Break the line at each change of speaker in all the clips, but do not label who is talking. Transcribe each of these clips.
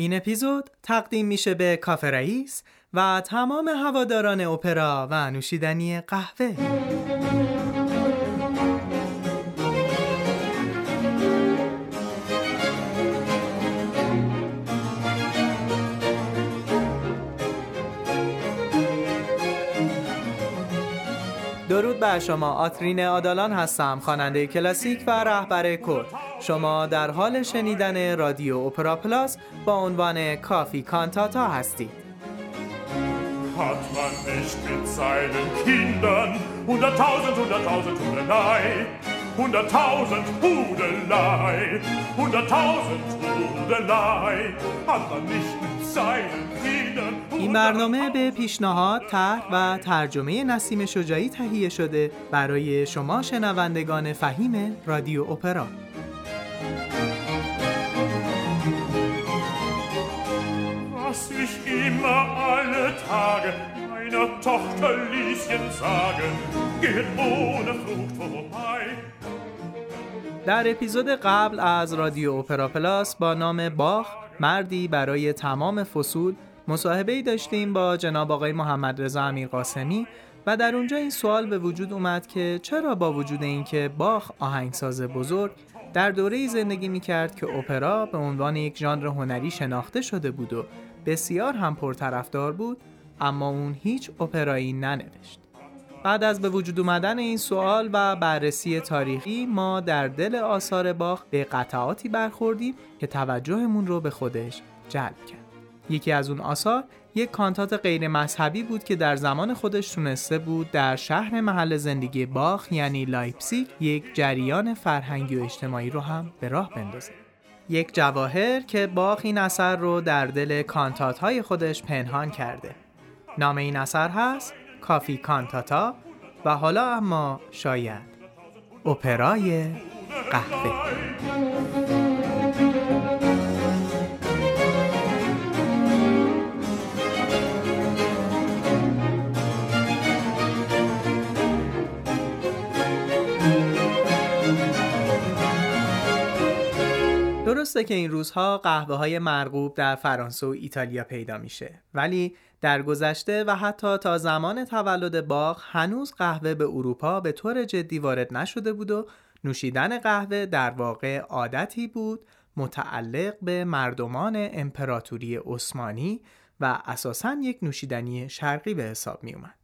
این اپیزود تقدیم میشه به کافه رئیس و تمام هواداران اپرا و نوشیدنی قهوه. درود شما آترین آدالان هستم خواننده کلاسیک و رهبر کور شما در حال شنیدن رادیو اپرا پلاس با عنوان کافی کانتاتا هستید.
Hunderttausend Hudelei, hunderttausend Hudelei, man nicht mit seinen Kindern
این برنامه به پیشنهاد، طرح و ترجمه نسیم شجاعی تهیه شده برای شما شنوندگان فهیم رادیو اپرا.
Was ich immer alle Tage meiner Tochter Lieschen sagen, geht ohne Frucht vorbei.
در اپیزود قبل از رادیو اپرا پلاس با نام باخ مردی برای تمام فصول مصاحبه داشتیم با جناب آقای محمد رضا امیر قاسمی و در اونجا این سوال به وجود اومد که چرا با وجود اینکه باخ آهنگساز بزرگ در دوره زندگی می کرد که اپرا به عنوان یک ژانر هنری شناخته شده بود و بسیار هم پرطرفدار بود اما اون هیچ اپرایی ننوشت. بعد از به وجود اومدن این سوال و بررسی تاریخی ما در دل آثار باخ به قطعاتی برخوردیم که توجهمون رو به خودش جلب کرد. یکی از اون آثار یک کانتات غیر مذهبی بود که در زمان خودش تونسته بود در شهر محل زندگی باخ یعنی لایپزیگ یک جریان فرهنگی و اجتماعی رو هم به راه بندازه. یک جواهر که باخ این اثر رو در دل کانتات های خودش پنهان کرده. نام این اثر هست کافی کانتاتا و حالا اما شاید اپرای قهوه. درسته که این روزها قهوه های مرغوب در فرانسه و ایتالیا پیدا میشه ولی در گذشته و حتی تا زمان تولد باغ هنوز قهوه به اروپا به طور جدی وارد نشده بود و نوشیدن قهوه در واقع عادتی بود متعلق به مردمان امپراتوری عثمانی و اساساً یک نوشیدنی شرقی به حساب می اومد.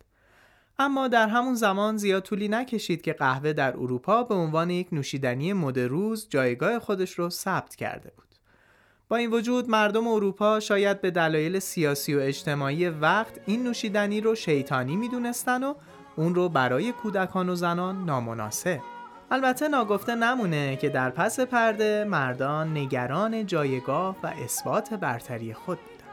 اما در همون زمان زیاد طولی نکشید که قهوه در اروپا به عنوان یک نوشیدنی مدروز جایگاه خودش رو ثبت کرده بود. با این وجود مردم اروپا شاید به دلایل سیاسی و اجتماعی وقت این نوشیدنی رو شیطانی می‌دونستن و اون رو برای کودکان و زنان نامناسب. البته ناگفته نمونه که در پس پرده مردان نگران جایگاه و اثبات برتری خود بودن.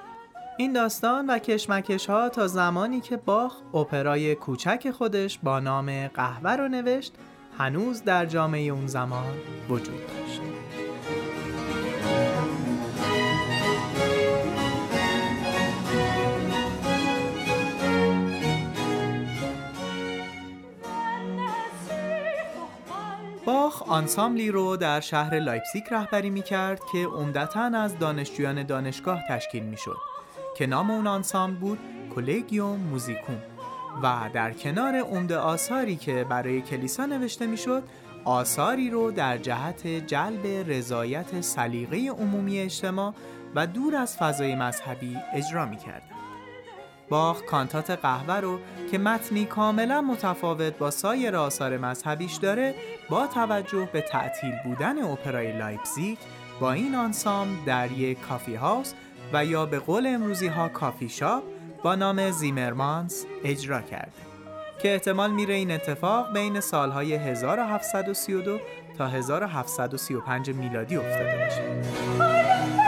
این داستان و کشمکش ها تا زمانی که باخ اپرای کوچک خودش با نام قهوه رو نوشت هنوز در جامعه اون زمان وجود داشت. باخ آنسامبلی رو در شهر لایپزیگ رهبری می کرد که عمدتا از دانشجویان دانشگاه تشکیل می شد که نام اون آنسامبل بود Collegium Musicum و در کنار عمده آثاری که برای کلیسا نوشته می شد آثاری رو در جهت جلب رضایت سلیقه عمومی اجتماع و دور از فضای مذهبی اجرا می کرد. باخ کانتات قهوه رو که متنی کاملا متفاوت با سایر آثار مذهبیش داره با توجه به تعطیل بودن اپرای لایپزیگ با این آنسامبل در یک coffee house و یا به قول امروزی ها کافی شاپ با نام زیمرمانس اجرا کرده که احتمال میره این اتفاق بین سالهای 1732 تا 1735 میلادی افتاده باشه.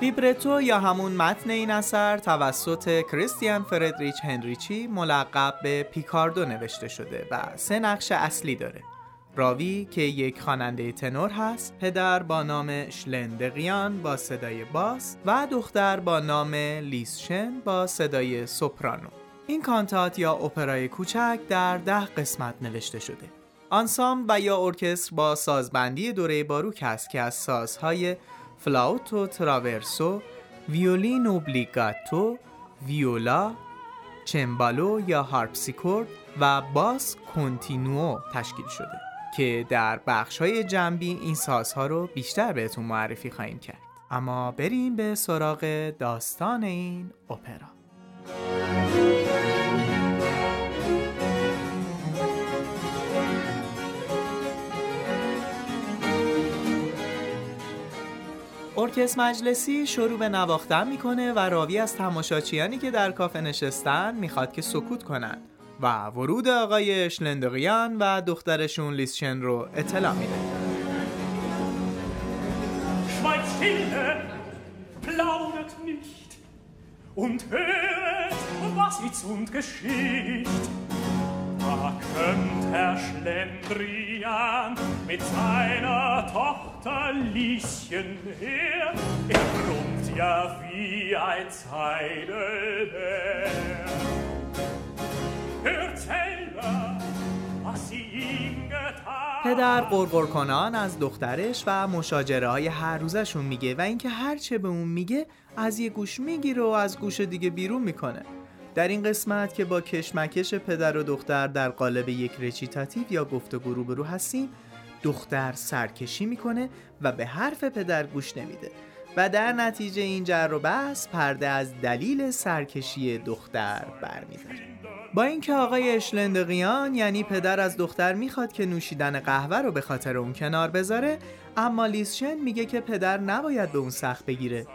لیبرتو یا همون متن این اثر توسط کریستیان فردریچ هنریچی ملقب به پیکاردو نوشته شده و سه نقش اصلی داره راوی که یک خواننده تنور هست پدر با نام شلندریان با صدای باس و دختر با نام لیسشن با صدای سوپرانو این کانتات یا اپرای کوچک در ده قسمت نوشته شده. آنسامبل و یا ارکستر با سازبندی دوره باروک است که از سازهای فلاوتو تراورسو، ویولین اوبلیگاتو، ویولا، چمبالو یا هارپسیکورد و باس کنتینوو تشکیل شده که در بخش های جنبی این سازها رو بیشتر بهتون معرفی خواهیم کرد. اما بریم به سراغ داستان این اپرا. ارکست مجلسی شروع به نواختن می‌کنه و راوی از تماشاچیانی که در کافه نشستن می‌خواد که سکوت کنند و ورود آقای شلندقیان و دخترشون لیسچن رو اطلاع میده und höret, was jetzt und geschieht. Da kömmt Herr Schlendrian mit seiner Tochter Lieschen her. Er brummt ja wie ein Zeidelbär. Erzähler, was sie ihm getan. پدر قرقر کنان از دخترش و مشاجره های هر روزشون میگه و اینکه هر چه به اون میگه از یه گوش می‌گیره و از گوش دیگه بیرون می‌کنه در این قسمت که با کشمکش پدر و دختر در قالب یک رچیتاتیو یا گفتگو روبرو هستیم دختر سرکشی می‌کنه و به حرف پدر گوش نمیده و در نتیجه این جر و بحث پرده از دلیل سرکشی دختر برمیداره. با اینکه آقای اشلندقیان یعنی پدر از دختر می‌خواد که نوشیدن قهوه رو به خاطر اون کنار بذاره اما لیسشن میگه که پدر نباید به اون سخت بگیره.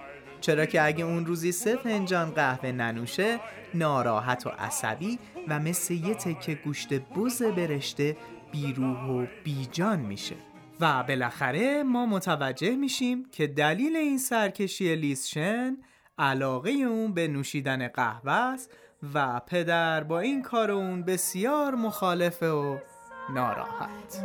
چرا که اگه اون روزی سه فنجان قهوه ننوشه ناراحت و عصبی و مثل یه تکه گوشت بز برشته بیروح و بیجان میشه. و بالاخره ما متوجه میشیم که دلیل این سرکشی لیسشن علاقه اون به نوشیدن قهوه است و پدر با این کار اون بسیار مخالفه و ناراحت.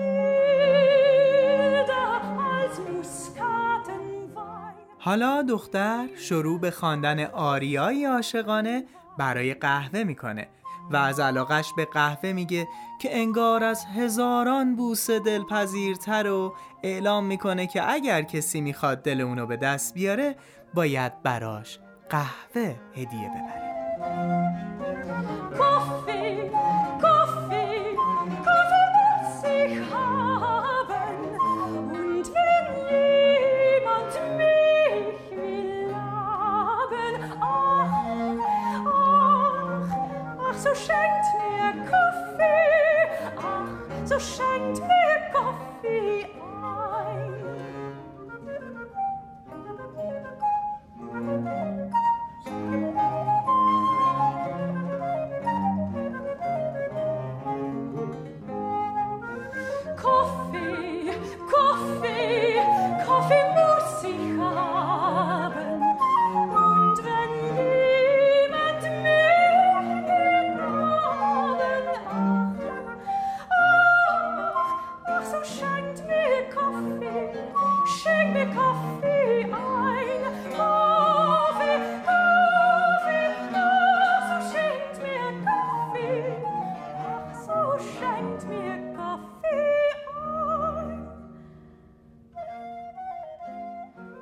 حالا دختر شروع به خواندن آریایی عاشقانه برای قهوه می‌کنه و از علاقش به قهوه میگه که انگار از هزاران بوسه دلپذیرتر و اعلام می‌کنه که اگر کسی می‌خواد دل اونو به دست بیاره باید براش قهوه هدیه ببره. so shy.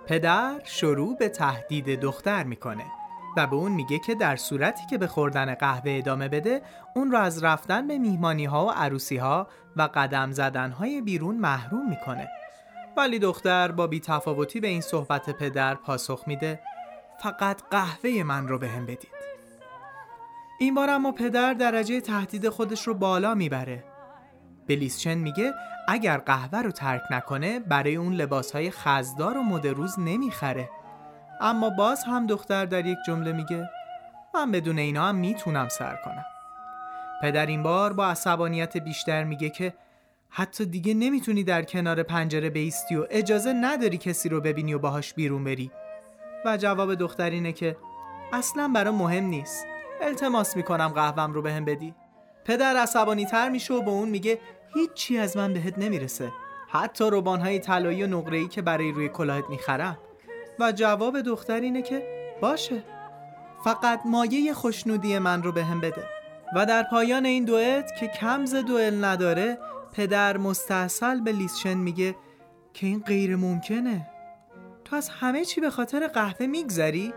پدر شروع به تهدید دختر می‌کنه و به اون میگه که در صورتی که به خوردن قهوه ادامه بده اون رو از رفتن به میهمانی ها و عروسی ها و قدم زدن های بیرون محروم می‌کنه. ولی دختر با بیتفاوتی به این صحبت پدر پاسخ میده فقط قهوه من رو به بدید. این بار اما پدر درجه تهدید خودش رو بالا می‌بره بلیسچن میگه اگر قهوه رو ترک نکنه برای اون لباسهای خزدار و مدروز نمی‌خره. اما باز هم دختر در یک جمله میگه من بدون اینا هم می‌تونم سر کنم. پدر این بار با عصبانیت بیشتر میگه که حتی دیگه نمی‌تونی در کنار پنجره بیستی و اجازه نداری کسی رو ببینی و باهاش بیرون بری. و جواب دختر اینه که اصلا برا مهم نیست. التماس می‌کنم قهوم رو بهم بدی. پدر عصبانی تر میشه و به اون میگه هیچی از من بهت نمی‌رسه. حتی روبانهای طلایی و نقره‌ای که برای روی کلاهت می‌خرم. و جواب دختر اینه که باشه. فقط مایه خوشنودی من رو بهم به بده. و در پایان این دوئت که کمز دوئل نداره پدر مستحصل به لیسشن میگه که این غیر ممکنه تو از همه چی به خاطر قهوه میگذری؟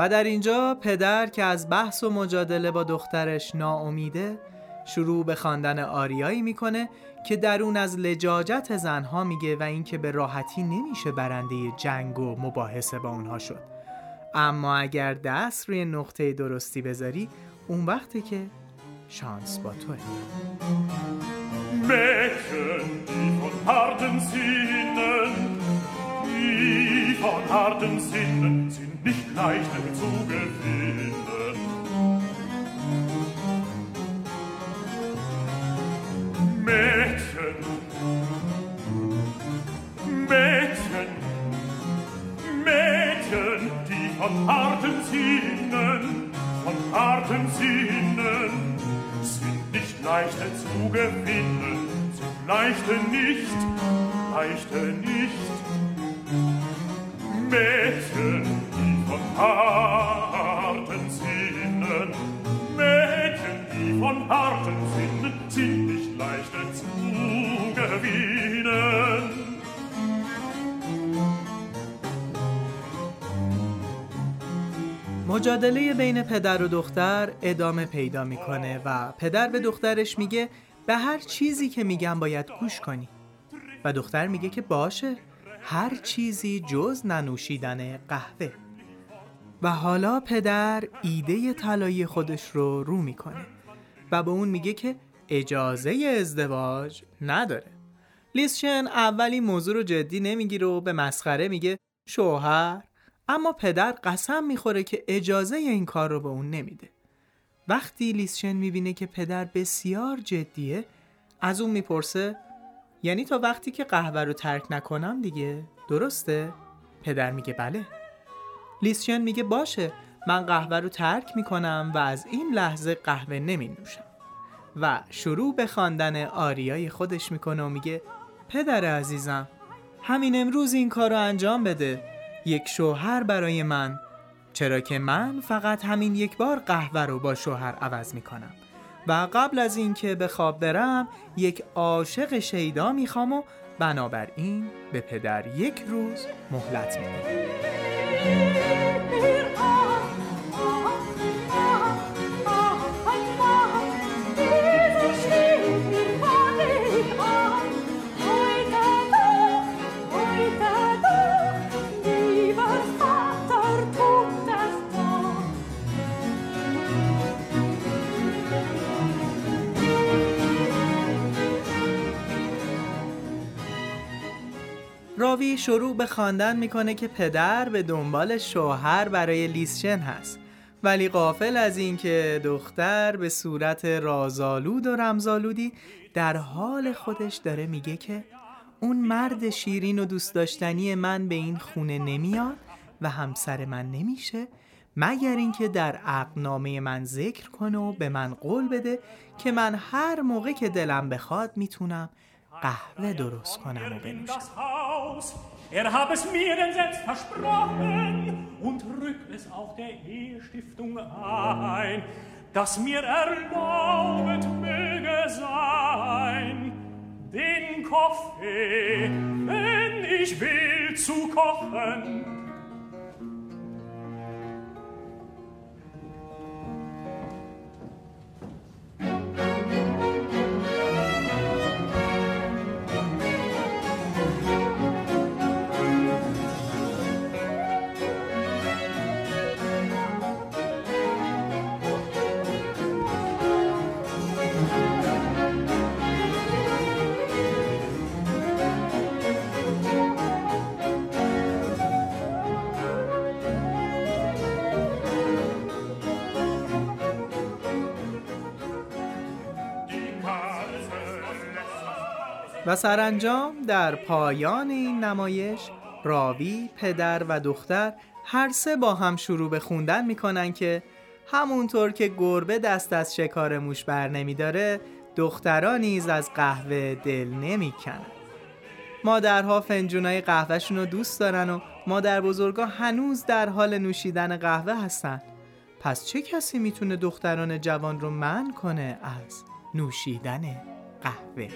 و در اینجا پدر که از بحث و مجادله با دخترش ناامیده شروع به خواندن آریایی می‌کنه که درون از لجاجت زنها میگه و اینکه به راحتی نمیشه برنده جنگ و مباحثه با اونها شد. اما اگر دست روی نقطه درستی بذاری اون وقته که شانس با توه.
Die von harten Sinnen, die von harten Sinnen sind. Nicht leicht zu gewinnen. Mädchen, Mädchen, Mädchen, die von harten Sinnen, von harten Sinnen, sind nicht leichte zu gewinnen, sind leichte nicht, leichte nicht. Mädchen, von harten Sinnen, Mädchen, die von harten Sinnen, sind nicht leichte zu gewinnen.
مجادله بین پدر و دختر ادامه پیدا می‌کنه و پدر به دخترش میگه به هر چیزی که میگم باید گوش کنی. و دختر میگه که باشه هر چیزی جز ننوشیدن قهوه. و حالا پدر ایده طلایی خودش رو رو می‌کنه و به اون میگه که اجازه ازدواج نداره. لیسشن اولی موضوع رو جدی نمی‌گیره و به مسخره میگه شوهر؟ اما پدر قسم می‌خوره که اجازه این کار رو به اون نمیده. وقتی لیسشن می‌بینه که پدر بسیار جدیه از اون می‌پرسه یعنی تا وقتی که قهوه رو ترک نکنم دیگه؟ درسته؟ پدر میگه بله. لیسشن میگه باشه من قهوه رو ترک می‌کنم و از این لحظه قهوه نمی نوشم و شروع به خواندن آریای خودش می‌کنه و میگه پدر عزیزم همین امروز این کار رو انجام بده. یک شوهر برای من چرا که من فقط همین یک بار قهوه رو با شوهر عوض می‌کنم. و قبل از اینکه به خواب برم یک عاشق شیدا می‌خوام و بنابراین به پدر یک روز مهلت میدم راوی شروع به خواندن می‌کنه که پدر به دنبال شوهر برای لیسشن هست. ولی قافل از اینکه دختر به صورت رازآلود و رمزآلودی در حال خودش داره میگه که اون مرد شیرین و دوست داشتنی من به این خونه نمیاد و همسر من نمیشه مگر اینکه در عقدنامه من ذکر کنه و به من قول بده که من هر موقع که دلم بخواد می‌تونم قهوه درست کنم و بنوشم
das Haus. Er hab es mir denn selbst versprochen und rückt es auch der Ehestiftung ein, dass mir erlaubet möge sein, den Kaffee, wenn ich will, zu kochen.
و سرانجام در پایان این نمایش راوی، پدر و دختر هر سه با هم شروع به خوندن می‌کنن که همونطور که گربه دست از شکار موش بر نمیداره دختران نیز از قهوه دل نمی‌کنن. مادرها فنجونای قهوهشون رو دوست دارن و مادر بزرگا هنوز در حال نوشیدن قهوه هستن. پس چه کسی می‌تونه دختران جوان رو من کنه از نوشیدن قهوه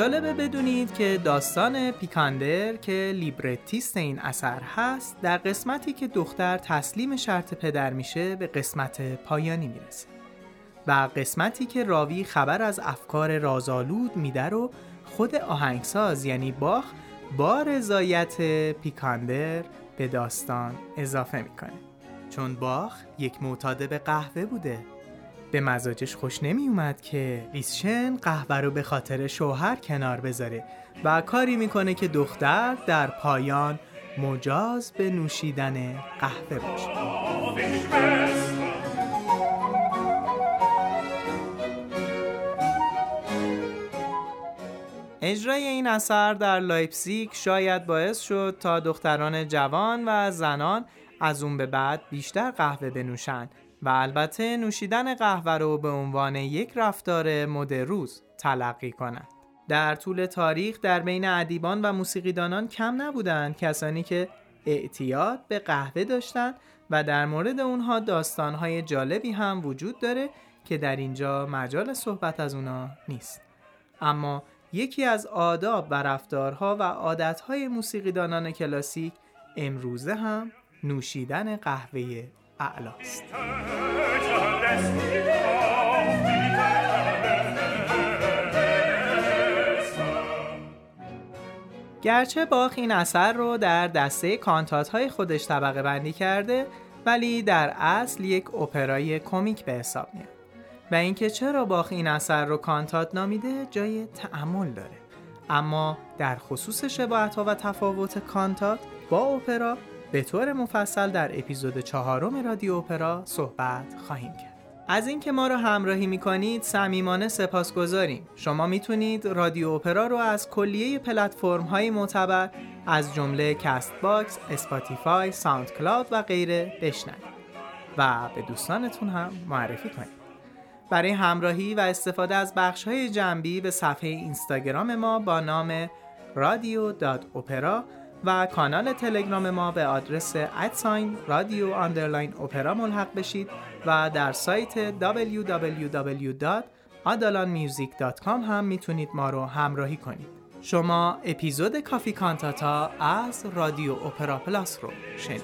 جالبه بدونید که داستان پیکاندر که لیبرتیست این اثر هست در قسمتی که دختر تسلیم شرط پدر میشه به قسمت پایانی می‌رسه و قسمتی که راوی خبر از افکار رازآلود میده رو خود آهنگساز یعنی باخ با رضایت پیکاندر به داستان اضافه می‌کنه. چون باخ یک معتاد به قهوه بوده به مزاجش خوش نمی اومد که لیسشن قهوه رو به خاطر شوهر کنار بذاره و کاری می‌کنه که دختر در پایان مجاز به نوشیدن قهوه باشه. اجرای این اثر در لایپزیگ شاید باعث شد تا دختران جوان و زنان از اون به بعد بیشتر قهوه بنوشند و البته نوشیدن قهوه رو به عنوان یک رفتار مد روز تلقی کنند. در طول تاریخ در بین ادیبان و موسیقیدانان کم نبودند کسانی که اعتیاد به قهوه داشتند و در مورد اونها داستانهای جالبی هم وجود داره که در اینجا مجال صحبت از اونا نیست. اما یکی از آداب و رفتارها و عادتهای موسیقیدانان کلاسیک امروزه هم نوشیدن قهوه اعلاست. گرچه باخ این اثر رو در دسته کانتات های خودش طبقه بندی کرده ولی در اصل یک اپرای کمیک به حساب میاد. و اینکه چرا باخ این اثر رو کانتات نامیده جای تعمل داره. اما در خصوص شباهت ها و تفاوت کانتات با اپرا به طور مفصل در اپیزود چهارم رادیو اپرا صحبت خواهیم کرد. از اینکه ما رو همراهی می‌کنید صمیمانه سپاسگزاریم. شما می‌تونید رادیو اپرا رو از کلیه پلتفرم های معتبر از جمله Castbox، Spotify، SoundCloud و غیره بشنوید. و به دوستانتون هم معرفی کنید. برای همراهی و استفاده از بخش های جنبی به صفحه اینستاگرام ما با نام رادیو dot اپرا و کانال تلگرام ما به آدرس at sign رادیو underline اپرا ملحق بشید و در سایت www.adalanmusic.com هم می‌تونید ما رو همراهی کنید. شما اپیزود Coffee Cantata از رادیو اپرا پلاس رو شنید